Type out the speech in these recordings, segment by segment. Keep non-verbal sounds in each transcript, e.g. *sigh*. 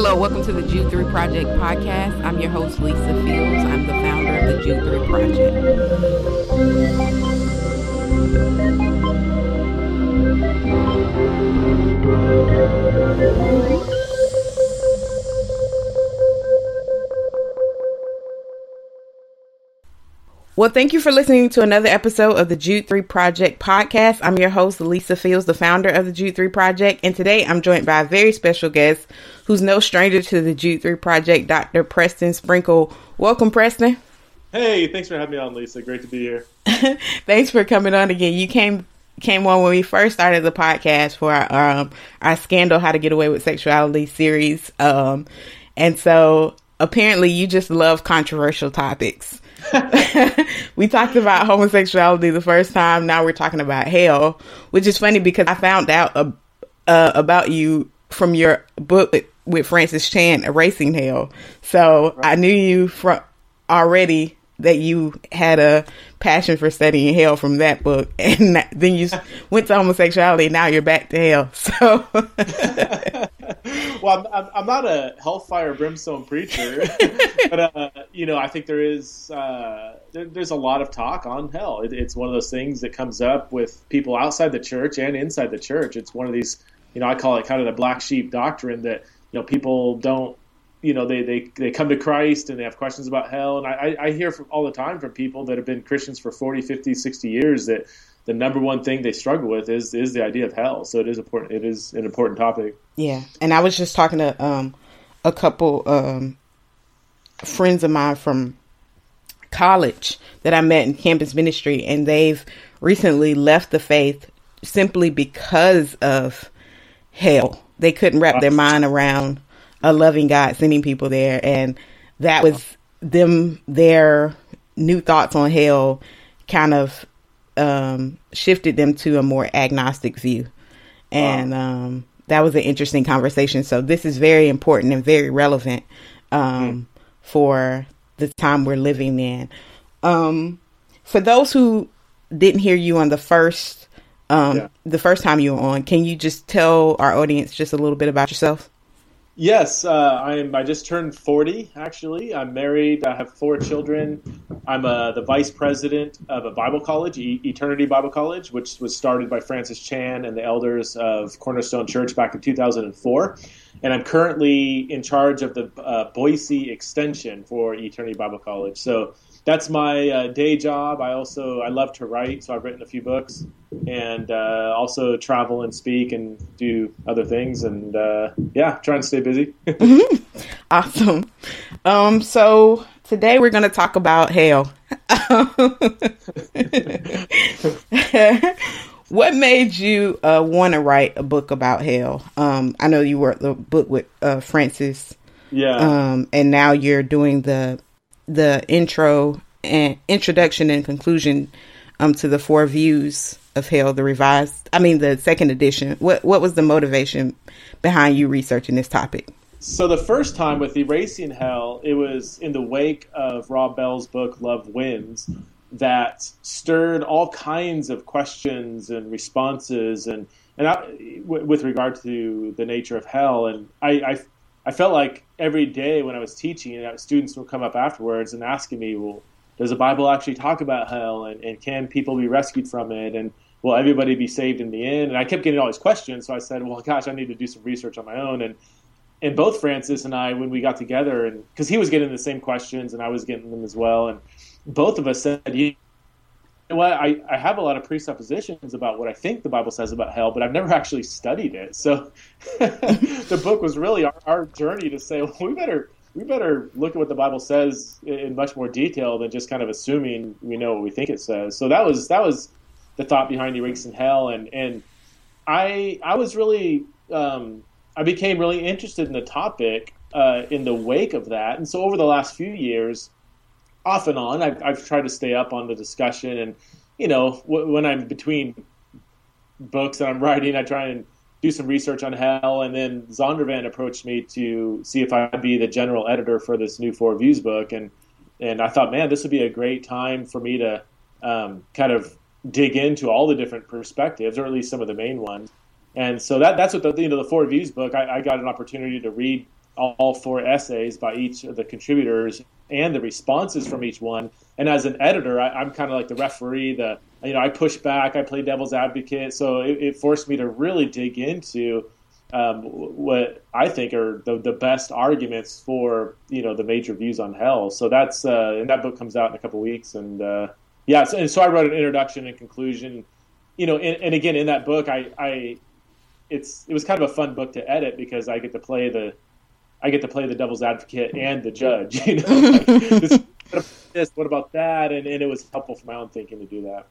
Hello, welcome to the Jude 3 Project podcast. I'm your host, Lisa Fields. I'm the founder of the Jude 3 Project. Well, thank you for listening to another episode of the Jude 3 Project podcast. I'm your host, Lisa Fields, the founder of the Jude 3 Project. And today I'm joined by a very special guest who's no stranger to the Jude 3 Project, Dr. Preston Sprinkle. Welcome, Preston. Hey, thanks for having me on, Lisa. Great to be here. *laughs* thanks for coming on again. You came came on when we first started the podcast for our, um, our Scandal How to Get Away with Sexuality series. Um, and so apparently you just love controversial topics. *laughs* we talked about homosexuality the first time. Now we're talking about hell, which is funny because I found out uh, uh, about you from your book with Francis Chan, Erasing Hell. So right. I knew you from already that you had a passion for studying hell from that book, *laughs* and then you went to homosexuality. Now you're back to hell. So, *laughs* *laughs* well, I'm, I'm, not a hellfire brimstone preacher, *laughs* but uh, you know, I think there is uh, there, there's a lot of talk on hell. It, it's one of those things that comes up with people outside the church and inside the church. It's one of these, you know, I call it kind of the black sheep doctrine that you know people don't you know they, they they come to christ and they have questions about hell and i i hear from all the time from people that have been christians for 40 50 60 years that the number one thing they struggle with is is the idea of hell. So it is important it is an important topic. Yeah. And i was just talking to um a couple um friends of mine from college that i met in campus ministry and they've recently left the faith simply because of hell. They couldn't wrap their mind around a loving God sending people there, and that was them their new thoughts on hell kind of um, shifted them to a more agnostic view, and wow. um, that was an interesting conversation. So this is very important and very relevant um, mm. for the time we're living in. Um, for those who didn't hear you on the first um, yeah. the first time you were on, can you just tell our audience just a little bit about yourself? Yes, uh, I'm. I just turned forty. Actually, I'm married. I have four children. I'm uh, the vice president of a Bible college, e- Eternity Bible College, which was started by Francis Chan and the elders of Cornerstone Church back in 2004. And I'm currently in charge of the uh, Boise extension for Eternity Bible College. So that's my uh, day job. I also I love to write, so I've written a few books, and uh, also travel and speak and do other things, and uh, yeah, trying to stay busy. *laughs* mm-hmm. Awesome. Um, so today we're going to talk about hell. *laughs* *laughs* what made you uh, want to write a book about hell? Um, I know you wrote the book with uh, Francis. Yeah. Um, and now you're doing the the intro and introduction and conclusion um to the four views of hell the revised i mean the second edition what what was the motivation behind you researching this topic so the first time with erasing hell it was in the wake of rob bell's book love wins that stirred all kinds of questions and responses and and I, w- with regard to the nature of hell. And I, I I felt like every day when I was teaching, students would come up afterwards and asking me, "Well, does the Bible actually talk about hell, and, and can people be rescued from it, and will everybody be saved in the end?" And I kept getting all these questions, so I said, "Well, gosh, I need to do some research on my own." And and both Francis and I, when we got together, and because he was getting the same questions and I was getting them as well, and both of us said, "You know what? I, I have a lot of presuppositions about what I think the Bible says about hell, but I've never *laughs* actually studied it. So *laughs* the book was really our, our, journey to say, well, we better we better look at what the Bible says in much more detail than just kind of assuming we know what we think it says. So that was that was the thought behind Erasing Hell, and and I I was really um, I became really interested in the topic uh, in the wake of that, and so over the last few years off and on, I've, I've tried to stay up on the discussion. And, you know, w- when I'm between books that I'm writing, I try and do some research on hell. And then Zondervan approached me to see if I'd be the general editor for this new Four Views book. And, and I thought, man, this would be a great time for me to um, kind of dig into all the different perspectives, or at least some of the main ones. And so that, that's what the, you know, the Four Views book, I, I got an opportunity to read all four essays by each of the contributors and the responses from each one. And as an editor, I, am kind of like the referee. The you know I push back, I play devil's advocate. So it, it forced me to really dig into um, what I think are the, the best arguments for you know the major views on hell. So that's uh, and that book comes out in a couple weeks, and uh, yeah, so, and so I wrote an introduction and conclusion. You know, and, and again in that book, I, I it's it was kind of a fun book to edit because I get to play the I get to play the devil's advocate *laughs* and the judge. *laughs* You know, like, this, *laughs* this, what about that? And, and it was helpful for my own thinking to do that.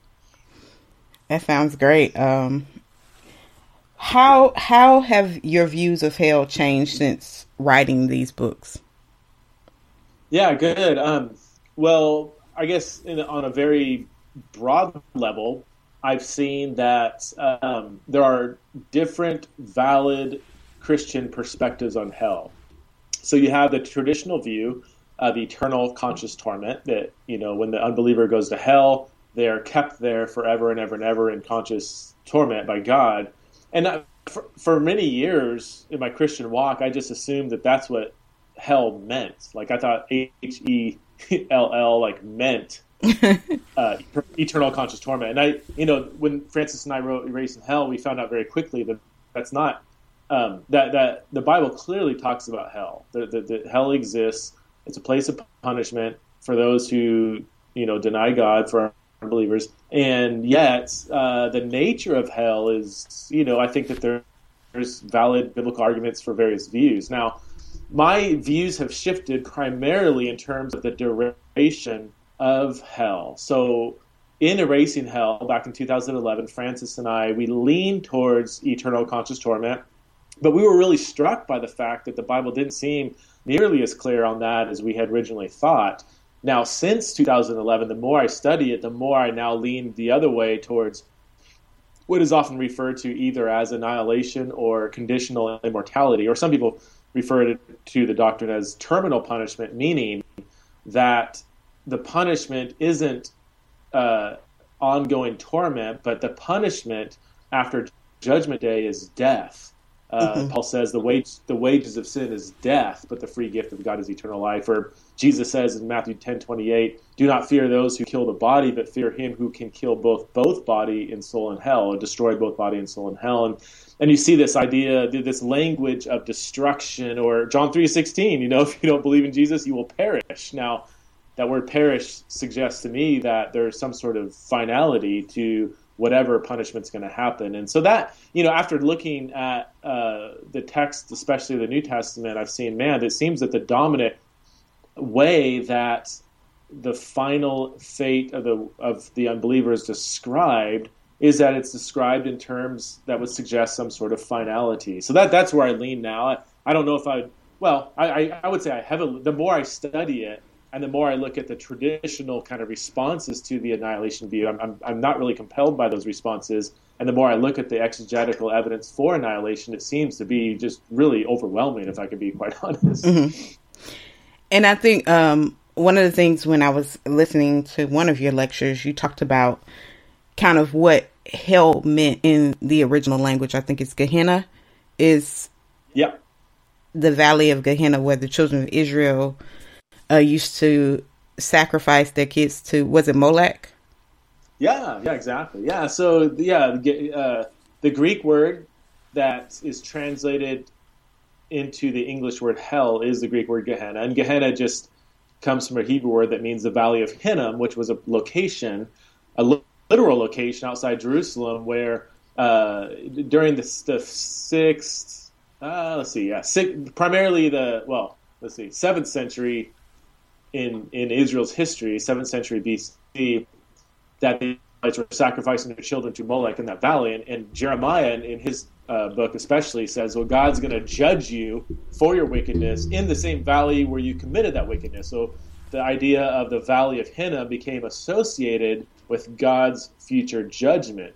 That sounds great. Um, how how have your views of hell changed since writing these books? Yeah, good. Um, well, I guess in, on a very broad level, I've seen that um, there are different valid Christian perspectives on hell. So you have the traditional view of eternal conscious torment that, you know, when the unbeliever goes to hell, they are kept there forever and ever and ever in conscious torment by God. And for, for many years in my Christian walk, I just assumed that that's what hell meant. Like I thought H E L L like meant *laughs* uh, eternal conscious torment. And I, you know, when Francis and I wrote Erasing Hell, we found out very quickly that that's not um, that that the Bible clearly talks about hell. That, hell exists. It's a place of punishment for those who you know deny God for unbelievers, and yet uh, the nature of hell is you know I think that there, there's valid biblical arguments for various views. Now, my views have shifted primarily in terms of the duration of hell. So in Erasing Hell back in 2011, Francis and I, we leaned towards eternal conscious torment, but we were really struck by the fact that the Bible didn't seem nearly as clear on that as we had originally thought. Now, since 2011, the more I study it, the more I now lean the other way towards what is often referred to either as annihilation or conditional immortality, or some people refer to the doctrine as terminal punishment, meaning that the punishment isn't uh, ongoing torment, but the punishment after judgment day is death. Uh, mm-hmm. Paul says the wage the wages of sin is death, but the free gift of God is eternal life. Or Jesus says in Matthew ten twenty eight, "Do not fear those who kill the body, but fear Him who can kill both both body and soul in hell, or destroy both body and soul in hell." And and you see this idea, this language of destruction, or John three sixteen. You know, *laughs* if you don't believe in Jesus, you will perish. Now, that word perish suggests to me that there's some sort of finality to whatever punishment's going to happen. And so that, you know, after looking at uh, the text, especially the New Testament, I've seen, man, it seems that the dominant way that the final fate of the of the unbeliever is described is that it's described in terms that would suggest some sort of finality. So that that's where I lean now. I, I don't know if I well, I, I would say I heavily the more I study it, and the more I look at the traditional kind of responses to the annihilation view, I'm, I'm, I'm, not really compelled by those responses. And the more I look at the exegetical evidence for annihilation, it seems to be just really overwhelming, if I can be quite *laughs* honest. Mm-hmm. And I think um, one of the things when I was listening to one of your lectures, you talked about kind of what hell meant in the original language. I think it's Gehenna, is yeah. the valley of Gehenna where the children of Israel uh, used to sacrifice their kids to was it Molech? Yeah, yeah, exactly. Yeah, so yeah, uh, the Greek word that is translated into the English word hell is the Greek word Gehenna, and Gehenna just comes from a Hebrew word that means the Valley of Hinnom, which was a location, a literal location outside Jerusalem, where uh, during the, the sixth, uh, let's see, yeah, six, primarily the well, let's see, seventh century in in Israel's history, seventh century BC, that the Israelites were sacrificing their children to Molech in that valley, and, and Jeremiah, in, in his uh, book especially, says, "Well, God's going to judge you for your wickedness in the same valley where you committed that wickedness." So, the idea of the valley of Hinnom became associated with God's future judgment.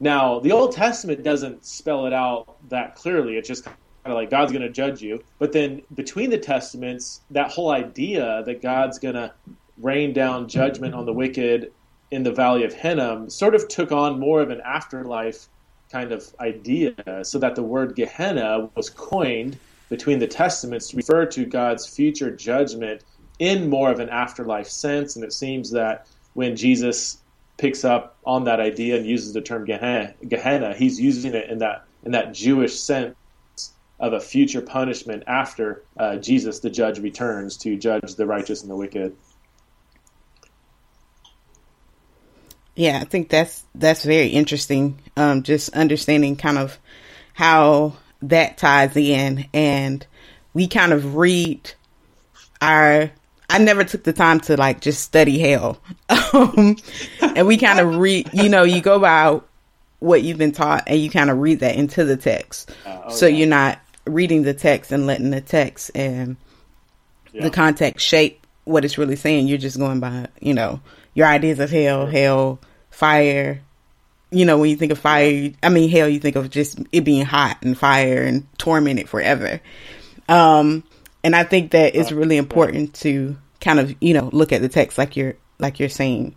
Now, the Old Testament doesn't spell it out that clearly. It just kind of like God's going to judge you. But then between the testaments, that whole idea that God's going to rain down judgment on the wicked in the Valley of Hinnom sort of took on more of an afterlife kind of idea, so that the word Gehenna was coined between the testaments to refer to God's future judgment in more of an afterlife sense. And it seems that when Jesus picks up on that idea and uses the term Gehenna, Gehenna he's using it in that in that Jewish sense of a future punishment after uh, Jesus, the judge, returns to judge the righteous and the wicked. Yeah, I think that's that's very interesting. Um, just understanding kind of how that ties in, and we kind of read our. I never took the time to like just study hell, *laughs* um, and we kind of read. You know, you go by what you've been taught, and you kind of read that into the text. Uh, oh, so yeah. you're not reading the text and letting the text and yeah. the context shape what it's really saying. You're just going by, you know, your ideas of hell, hell, fire. You know, when you think of fire, I mean, hell, you think of just it being hot and fire and tormented forever. Um, and I think that it's really important to kind of, you know, look at the text like you're, like you're saying.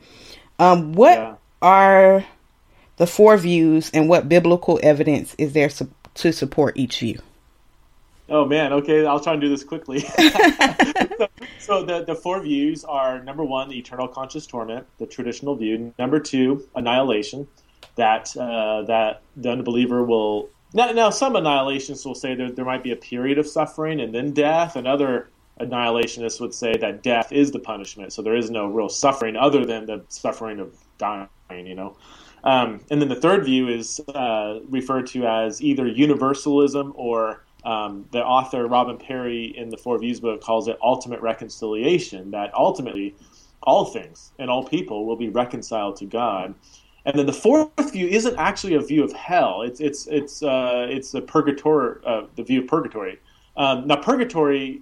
Um, what yeah. are the four views and what biblical evidence is there su- to support each view? Oh man, okay, I'll try and do this quickly. *laughs* so, so, the, the four views are number one, the eternal conscious torment, the traditional view. Number two, annihilation, that uh, that the unbeliever will. Now, now, some annihilationists will say that there might be a period of suffering and then death, and other annihilationists would say that death is the punishment. So there is no real suffering other than the suffering of dying. You know. Um, and then the third view is uh, referred to as either universalism or um, the author Robin Parry in the Four Views book calls it ultimate reconciliation. That ultimately, all things and all people will be reconciled to God. And then the fourth view isn't actually a view of hell. It's it's it's uh, it's the purgatory, uh, the view of purgatory. Um, now, purgatory,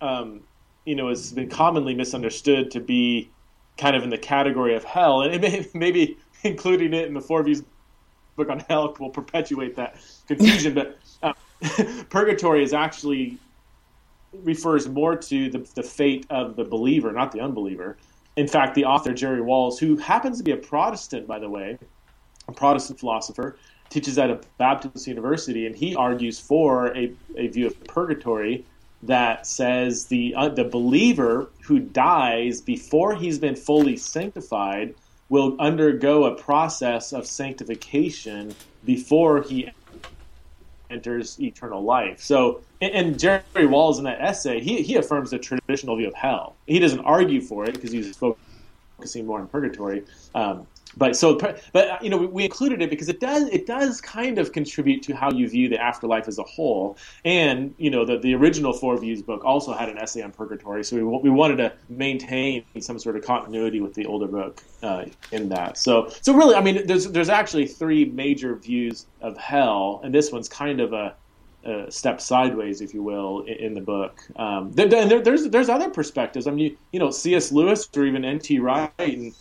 um, you know, has been commonly misunderstood to be kind of in the category of hell, and may, *laughs* maybe including it in the Four Views book on hell will perpetuate that confusion. but *laughs* purgatory is actually refers more to the, the fate of the believer, not the unbeliever. In fact, the author Jerry Walls, who happens to be a Protestant, by the way, a Protestant philosopher, teaches at a Baptist university, and he argues for a, a view of purgatory that says the uh, the believer who dies before he's been fully sanctified will undergo a process of sanctification before he enters eternal life. So, and, Jerry Walls in that essay, he, he affirms the traditional view of hell. He doesn't argue for it because he's focusing more on purgatory. Um, but so, but you know, we included it because it does it does kind of contribute to how you view the afterlife as a whole. And you know, the the original Four Views book also had an essay on purgatory, so we we wanted to maintain some sort of continuity with the older book uh, in that. So so really, I mean, there's there's actually three major views of hell, and this one's kind of a uh, step sideways, if you will, in, in the book. Um, there, there, there's there's other perspectives. I mean, you, you know, C.S. Lewis or even N.T. Wright and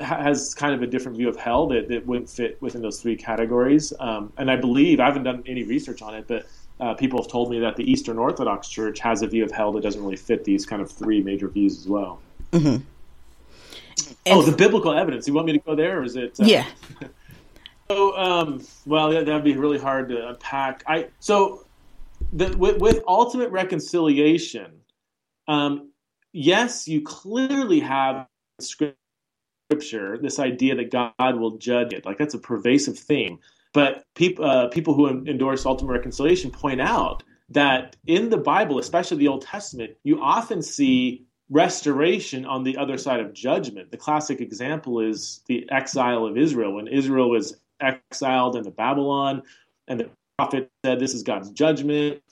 has kind of a different view of hell that, that wouldn't fit within those three categories. Um, and I believe I haven't done any research on it, but uh, people have told me that the Eastern Orthodox Church has a view of hell that doesn't really fit these kind of three major views as well. Mm-hmm. oh, the biblical evidence. You want me to go there, or is it? Uh, yeah. *laughs* so, um, well, that, would be really hard to unpack. I so the, with, with ultimate reconciliation. Um, yes, you clearly have scripture scripture, this idea that God will judge it. Like that's a pervasive theme. But people, uh, people who endorse ultimate reconciliation point out that in the Bible, especially the Old Testament, you often see restoration on the other side of judgment. The classic example is the exile of Israel. When Israel was exiled into Babylon, and the prophet said, This is God's judgment.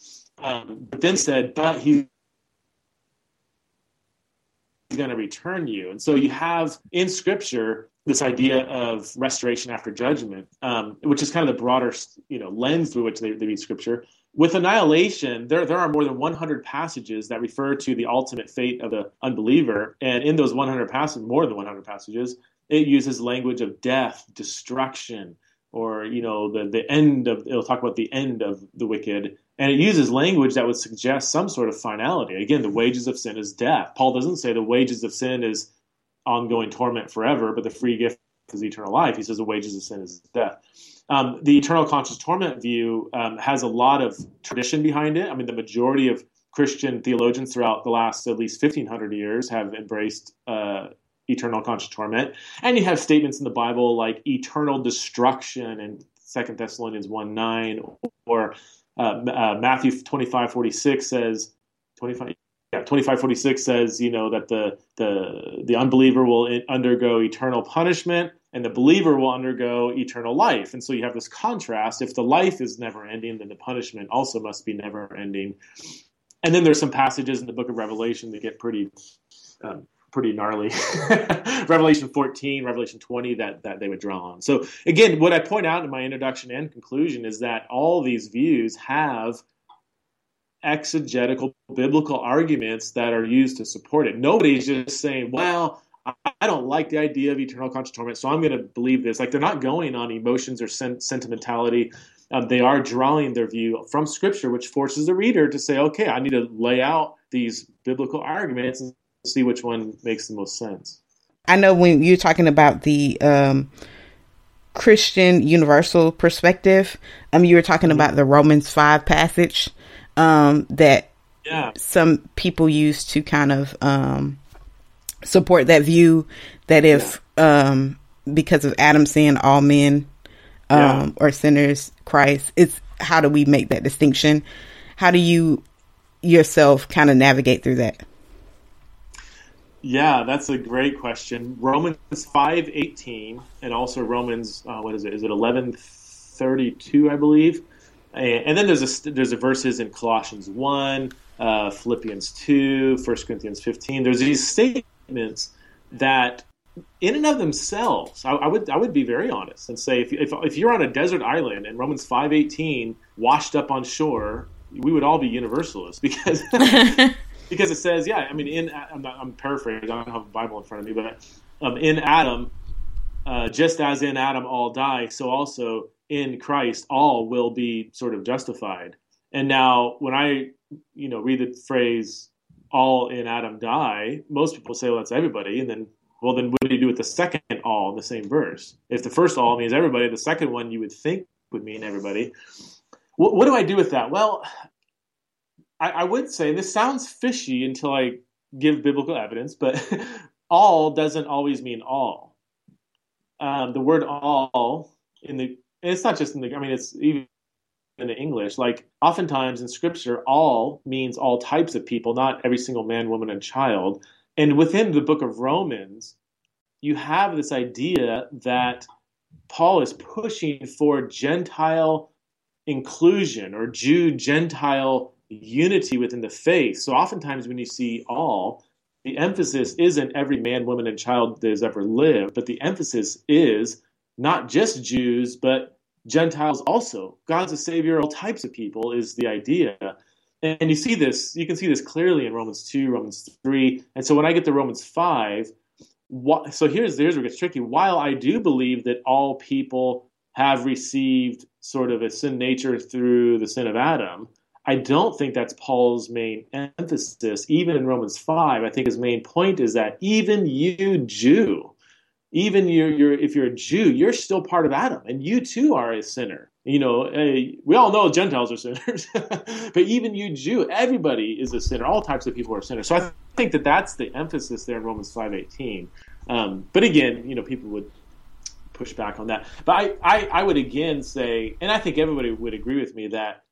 Um, but then said, But he going to return you. And so you have in Scripture this idea of restoration after judgment, um, which is kind of the broader you know lens through which they, they read Scripture. With annihilation, there there are more than 100 passages that refer to the ultimate fate of the unbeliever, and in those 100 passages, more than 100 passages, it uses language of death, destruction, or you know the the end of it'll talk about the end of the wicked and it uses language that would suggest some sort of finality again the wages of sin is death paul doesn't say the wages of sin is ongoing torment forever but the free gift is eternal life he says the wages of sin is death Um, the eternal conscious torment view um, has a lot of tradition behind it. I mean, the majority of Christian theologians throughout the last at least 1500 years have embraced uh, eternal conscious torment. And you have statements in the Bible like eternal destruction in Second Thessalonians 1 9, or uh, uh, Matthew 25 46 says, 25, yeah, 2546 says, you know, that the, the, the unbeliever will undergo eternal punishment and the believer will undergo eternal life. And so you have this contrast. If the life is never ending, then the punishment also must be never ending. And then there's some passages in the book of Revelation that get pretty, um, pretty gnarly. *laughs* Revelation 14, Revelation 20 that, that they would draw on. So again, what I point out in my introduction and conclusion is that all these views have exegetical biblical arguments that are used to support it. Nobody's just saying, well, I don't like the idea of eternal conscious torment, so I'm going to believe this. Like they're not going on emotions or sen- sentimentality. Um, they are drawing their view from Scripture, which forces the reader to say, okay, I need to lay out these biblical arguments and see which one makes the most sense. I know when you're talking about the um, Christian universal perspective, um, you were talking about the Romans 5 passage um, that yeah. some people use to kind of um, support that view that if yeah. um, because of Adam's sin, all men um, yeah. are sinners, Christ. It's how do we make that distinction? How do you yourself kind of navigate through that? Yeah, that's a great question. Romans five eighteen, and also Romans uh, what is it? Is it eleven thirty two? I believe and then there's a there's a verses in Colossians one, uh, Philippians two, 1 Corinthians fifteen. There's these statements that, in and of themselves, I, I, would I would be very honest and say if, if if you're on a desert island and Romans five eighteen washed up on shore, we would all be universalists because. *laughs* *laughs* because it says, yeah, I mean, in I'm, not, I'm paraphrasing. I don't have a Bible in front of me, but um, in Adam, uh, just as in Adam all die, so also in Christ, all will be sort of justified. And now, when I, you know, read the phrase "all in Adam die," most people say, "Well, that's everybody." And then, well, then what do you do with the second "all" in the same verse? If the first "all" means everybody, the second one you would think would mean everybody. What, what do I do with that? Well, I, I would say and this sounds fishy until I give biblical evidence, but *laughs* all doesn't always mean all. Um, the word all in the it's not just in the, I mean, it's even in the English. Like, oftentimes in scripture, all means all types of people, not every single man, woman, and child. And within the book of Romans, you have this idea that Paul is pushing for Gentile inclusion or Jew Gentile unity within the faith. So oftentimes when you see all, the emphasis isn't every man, woman, and child that has ever lived, but the emphasis is not just Jews, but Gentiles also. God's a savior, of all types of people is the idea. And you see this, you can see this clearly in Romans 2, Romans 3. And so when I get to Romans 5, what, so here's, here's where it gets tricky. While I do believe that all people have received sort of a sin nature through the sin of Adam, I don't think that's Paul's main emphasis. Even in Romans 5, I think his main point is that even you, Jew, even you're, you're, if you're a Jew, you're still part of Adam, and you too are a sinner. You know, we all know Gentiles are *laughs* sinners, but even you Jew, everybody is a sinner. All types of people are sinners. So I think that that's the emphasis there in Romans five eighteen. Um, but again, you know, people would push back on that. But I, I, I would again say, and I think everybody would agree with me that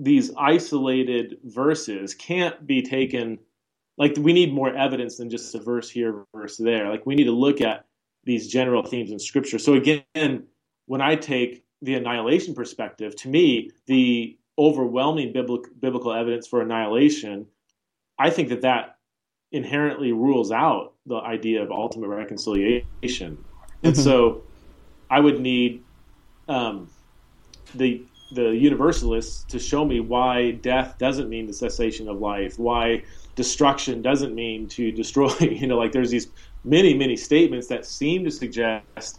these isolated verses can't be taken like we need more evidence than just a verse here, verse there. Like we need to look at these general themes in scripture. So again, when I take the annihilation perspective, to me, the overwhelming biblical, biblical evidence for annihilation, I think that that inherently rules out the idea of ultimate reconciliation. Mm-hmm. And so I would need um, the the universalists to show me why death doesn't mean the cessation of life, why destruction doesn't mean to destroy. *laughs* You know, like there's these many, many statements that seem to suggest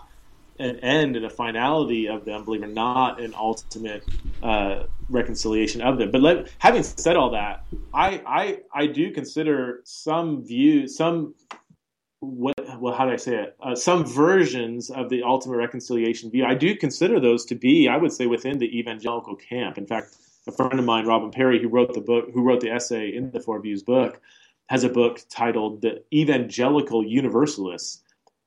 an end and a finality of the or not an ultimate uh, reconciliation of them. But let, having said all that, I, I I do consider some view some what well, how do I say it? Uh, some versions of the ultimate reconciliation view. I do consider those to be, I would say, within the evangelical camp. In fact, a friend of mine, Robin Parry, who wrote the book, who wrote the essay in the Four Views book, has a book titled "The Evangelical Universalists,"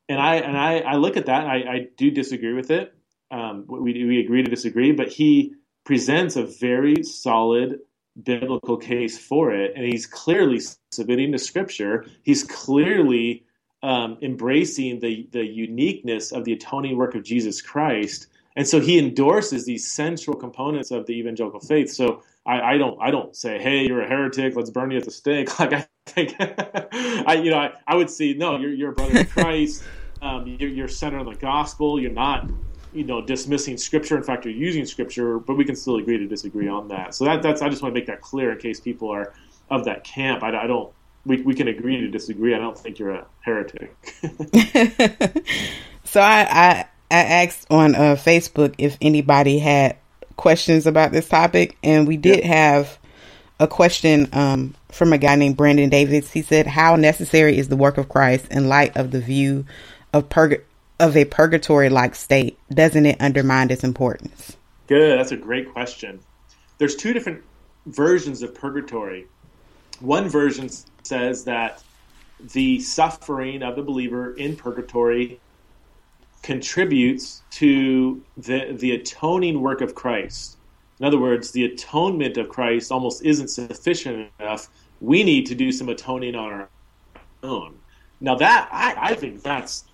and I and I, I look at that, and I, I do disagree with it. Um, we we agree to disagree, but he presents a very solid biblical case for it, and he's clearly submitting to Scripture. He's clearly um, embracing the the uniqueness of the atoning work of Jesus Christ, and so he endorses these central components of the evangelical faith. So I, I don't I don't say, hey, you're a heretic, let's burn you at the stake. *laughs* Like I think *laughs* I you know I, I would see no, you're you're a brother of *laughs* Christ. Um, you're, you're centered on the gospel. You're not you know dismissing scripture. In fact, you're using scripture, but we can still agree to disagree on that. So that that's I just want to make that clear in case people are of that camp. I, I don't. We, we can agree to disagree. I don't think you're a heretic. *laughs* so I, I I asked on uh, Facebook if anybody had questions about this topic, and we did have a question um, from a guy named Brandon Davis. He said, "How necessary is the work of Christ in light of the view of purg- of a purgatory-like state? Doesn't it undermine its importance?" Good. That's a great question. There's two different versions of purgatory. One version says that the suffering of the believer in purgatory contributes to the the atoning work of Christ. In other words, the atonement of Christ almost isn't sufficient enough. We need to do some atoning on our own. Now that I, I think that's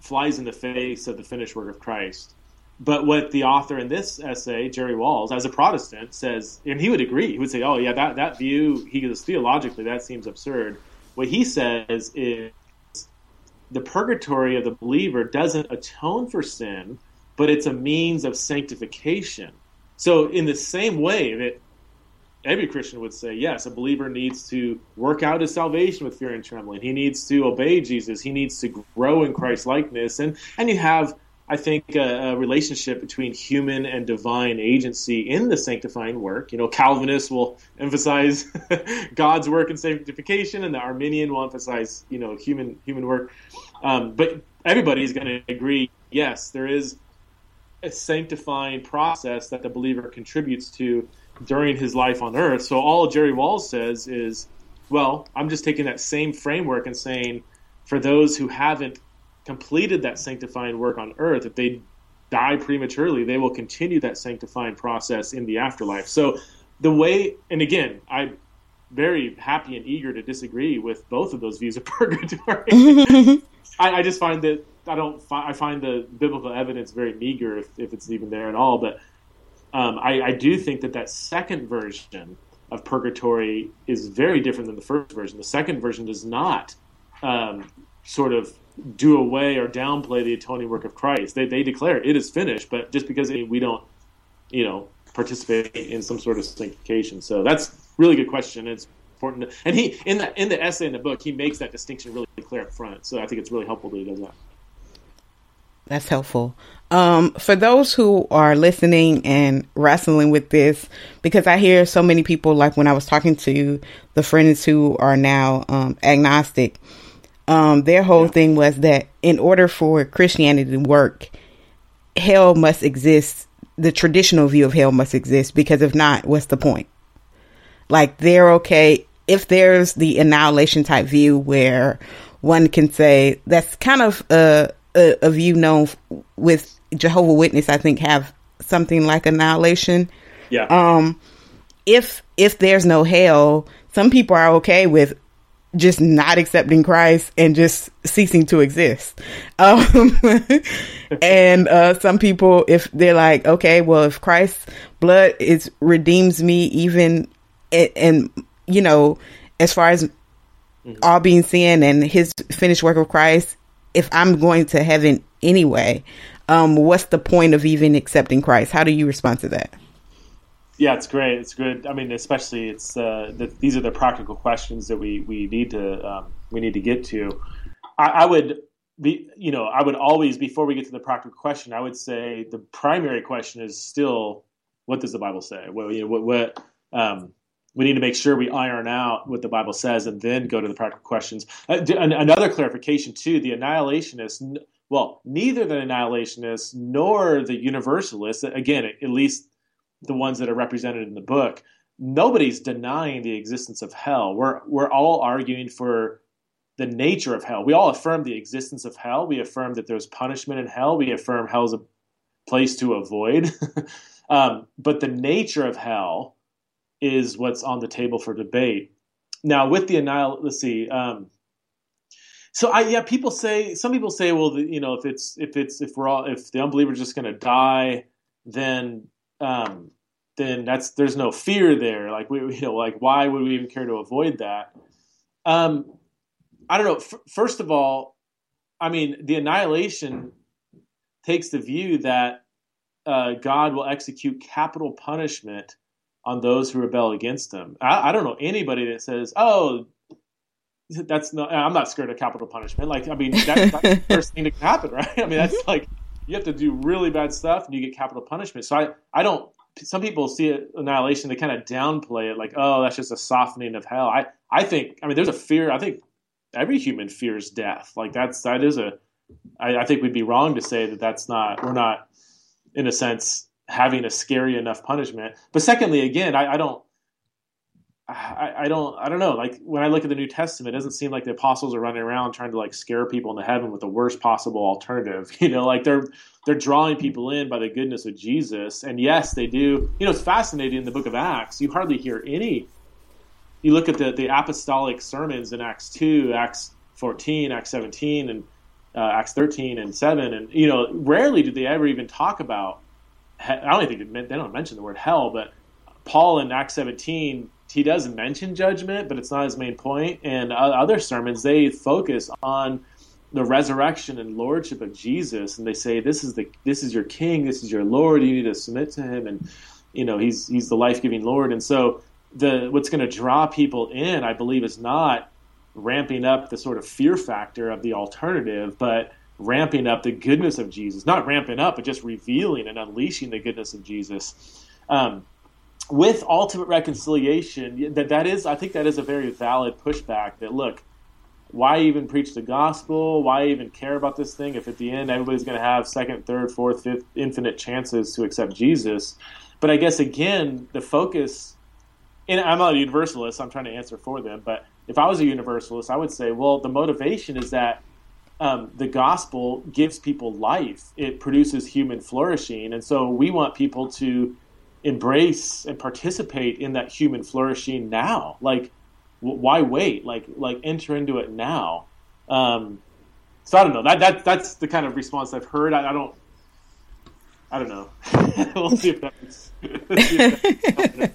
flies in the face of the finished work of Christ. But what the author in this essay, Jerry Walls, as a Protestant, says, and he would agree, he would say, "Oh yeah, that that view, he goes theologically, that seems absurd." What he says is the purgatory of the believer doesn't atone for sin, but it's a means of sanctification. So, in the same way that every Christian would say, yes, a believer needs to work out his salvation with fear and trembling. He needs to obey Jesus. He needs to grow in Christ likeness. And, and you have, I think, a, a, relationship between human and divine agency in the sanctifying work. You know, Calvinists will emphasize *laughs* God's work in sanctification, and the Arminian will emphasize, you know, human human work. Um, but everybody is going to agree, yes, there is a sanctifying process that the believer contributes to during his life on earth. So all Jerry Walls says is, well, I'm just taking that same framework and saying, for those who haven't completed that sanctifying work on earth, if they die prematurely, they will continue that sanctifying process in the afterlife. So the way, and again, I'm very happy and eager to disagree with both of those views of *laughs* purgatory. *laughs* I, I, just find that I don't. Fi- I find the biblical evidence very meager, if, if it's even there at all. But um, I, I, do think that that second version of purgatory is very different than the first version. The second version does not um, sort of do away or downplay the atoning work of Christ. They, they declare it is finished, but just because we don't, you know, participate in some sort of sanctification. So that's really good question. It's important. To, and he in the in the essay in the book, he makes that distinction really clear up front. So I think it's really helpful that he does that. That's helpful. Um, for those who are listening and wrestling with this, because I hear so many people, like when I was talking to the friends who are now um, agnostic, um, their whole yeah. thing was that in order for Christianity to work, hell must exist. The traditional view of hell must exist because if not, what's the point? Like they're okay if there's the annihilation type view where one can say that's kind of a, a, a view known with Jehovah Witness, I think have something like annihilation. Yeah. Um, if if there's no hell, some people are okay with just not accepting Christ and just ceasing to exist. *laughs* Um, and uh, some people, if they're like, okay, well, if Christ's blood is redeems me, even and, and you know, as far as mm-hmm. all being sin and His finished work of Christ, if I'm going to heaven anyway, um, what's the point of even accepting Christ? How do you respond to that? Yeah, it's great. It's good. I mean, especially it's uh, the, these are the practical questions that we we need to um, we need to get to. I, I, would be, you know, I would always before we get to the practical question, I would say the primary question is still, what does the Bible say? Well, you know, what what um, we need to make sure we iron out what the Bible says and then go to the practical questions. Uh, another clarification too: the annihilationists, well, neither the annihilationists nor the universalists, again, at least the ones that are represented in the book, nobody's denying the existence of hell. We're we're all arguing for the nature of hell. We all affirm the existence of hell. We affirm that there's punishment in hell. We affirm hell's a place to avoid. *laughs* um, but the nature of hell is what's on the table for debate. Now, with the annihilation, let's see. Um, so I yeah, people say some people say, well, the, you know, if it's if it's if we're all if the unbeliever's just going to die, then um, then that's there's no fear there. Like we you know like why would we even care to avoid that? Um, I don't know. F- first of all, I mean the annihilation takes the view that uh, God will execute capital punishment on those who rebel against him. I, I don't know anybody that says, "Oh, that's not." I'm not scared of capital punishment. Like, I mean, that's, that's the *laughs* first thing that can happen, right? I mean, that's mm-hmm. like you have to do really bad stuff and you get capital punishment. So I, I don't. Some people see it, annihilation, they kind of downplay it, like, "Oh, that's just a softening of hell." I, I think, I mean, there's a fear. I think every human fears death. Like that's that is a. I, I think we'd be wrong to say that that's not. We're not, in a sense, having a scary enough punishment. But secondly, again, I, I don't. I, I, don't I don't know. Like when I look at the New Testament, it doesn't seem like the apostles are running around trying to like scare people into heaven with the worst possible alternative. *laughs* You know, like they're they're drawing people in by the goodness of Jesus. And yes, they do. You know, it's fascinating in the book of Acts. You hardly hear any. You look at the the apostolic sermons in Acts two, Acts fourteen, Acts seventeen, and uh, Acts thirteen and seven, and you know, rarely do they ever even talk about I don't think they don't mention the word hell, but Paul in Acts 17 he does mention judgment, but it's not his main point. And other sermons they focus on the resurrection and lordship of Jesus, and they say this is the this is your King, this is your Lord. You need to submit to Him, and you know He's He's the life giving Lord. And so the what's going to draw people in, I believe, is not ramping up the sort of fear factor of the alternative, but ramping up the goodness of Jesus, not ramping up, but just revealing and unleashing the goodness of Jesus. Um, with ultimate reconciliation, that that is, I think that is a very valid pushback. That look, why even preach the gospel? Why even care about this thing if at the end everybody's going to have second, third, fourth, fifth, infinite chances to accept Jesus? But I guess again, the focus. And I'm not a universalist. I'm trying to answer for them. But if I was a universalist, I would say, well, the motivation is that um, the gospel gives people life. It produces human flourishing, and so we want people to embrace and participate in that human flourishing now. Like, w- why wait? Like, like enter into it now. Um, so I don't know. That that that's the kind of response I've heard. I, I don't. I don't know. *laughs* we'll see if that's. *laughs*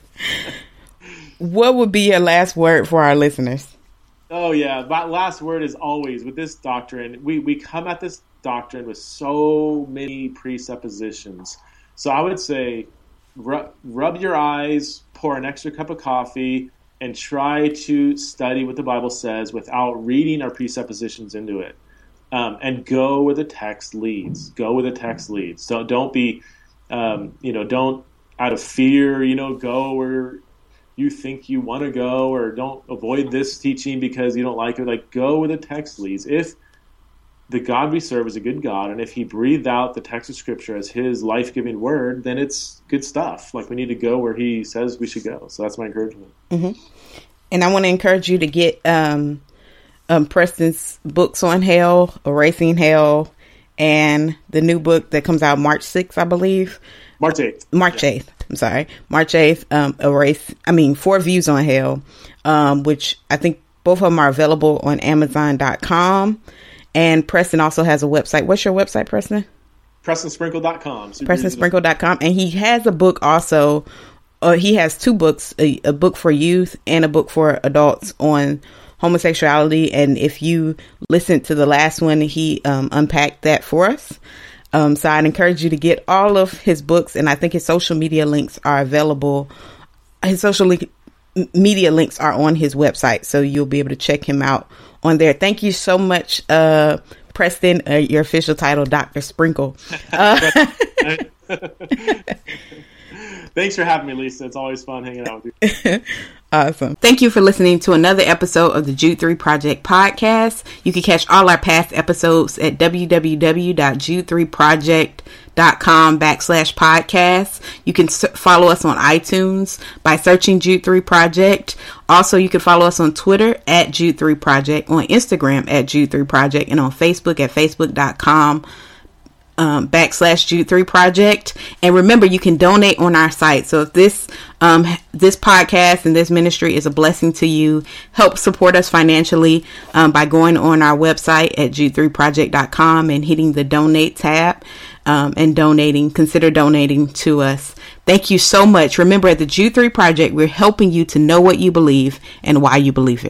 what would be your last word for our listeners? Oh yeah, my last word is always with this doctrine. We we come at this doctrine with so many presuppositions. So I would say, rub, rub your eyes, pour an extra cup of coffee, and try to study what the Bible says without reading our presuppositions into it. Um, and go where the text leads. Go where the text leads. Don't don't be, um, you know, don't out of fear, you know, go where you think you want to go or don't avoid this teaching because you don't like it like go where the text leads if the god we serve is a good god and if he breathed out the text of scripture as his life-giving word then it's good stuff. Like we need to go where he says we should go. So that's my encouragement. Mm-hmm. and i want to encourage you to get um, um, preston's books on hell erasing hell and the new book that comes out march 6th i believe. March 8th march 8th I'm sorry, March 8th, um, Erase, I mean, Four Views on Hell, um, which I think both of them are available on Amazon.com. And Preston also has a website. What's your website, Preston? PrestonSprinkle.com. PrestonSprinkle.com. And he has a book also. Uh, he has two books a, a book for youth and a book for adults on homosexuality. And if you listen to the last one, he um, unpacked that for us. Um, so I'd encourage you to get all of his books, and I think his social media links are available. His social media links are on his website, so you'll be able to check him out on there. Thank you so much, uh, Preston. Uh, your official title, Doctor Sprinkle. *laughs* Uh, *laughs* Thanks for having me, Lisa. It's always fun hanging out with you. *laughs* Awesome. Thank you for listening to another episode of the Jude 3 Project podcast. You can catch all our past episodes at www.jude3project.com backslash podcast. You can follow us on iTunes by searching Jude 3 Project. Also, you can follow us on Twitter at Jude 3 Project, on Instagram at Jude 3 Project, and on Facebook at facebook.com um, backslash Jude 3 project. And remember, you can donate on our site. So if this, um, this podcast and this ministry is a blessing to you, help support us financially um, by going on our website at jude3project.com and hitting the donate tab um, and donating. Consider donating to us. Thank you so much. Remember, at the Jude 3 Project, we're helping you to know what you believe and why you believe it.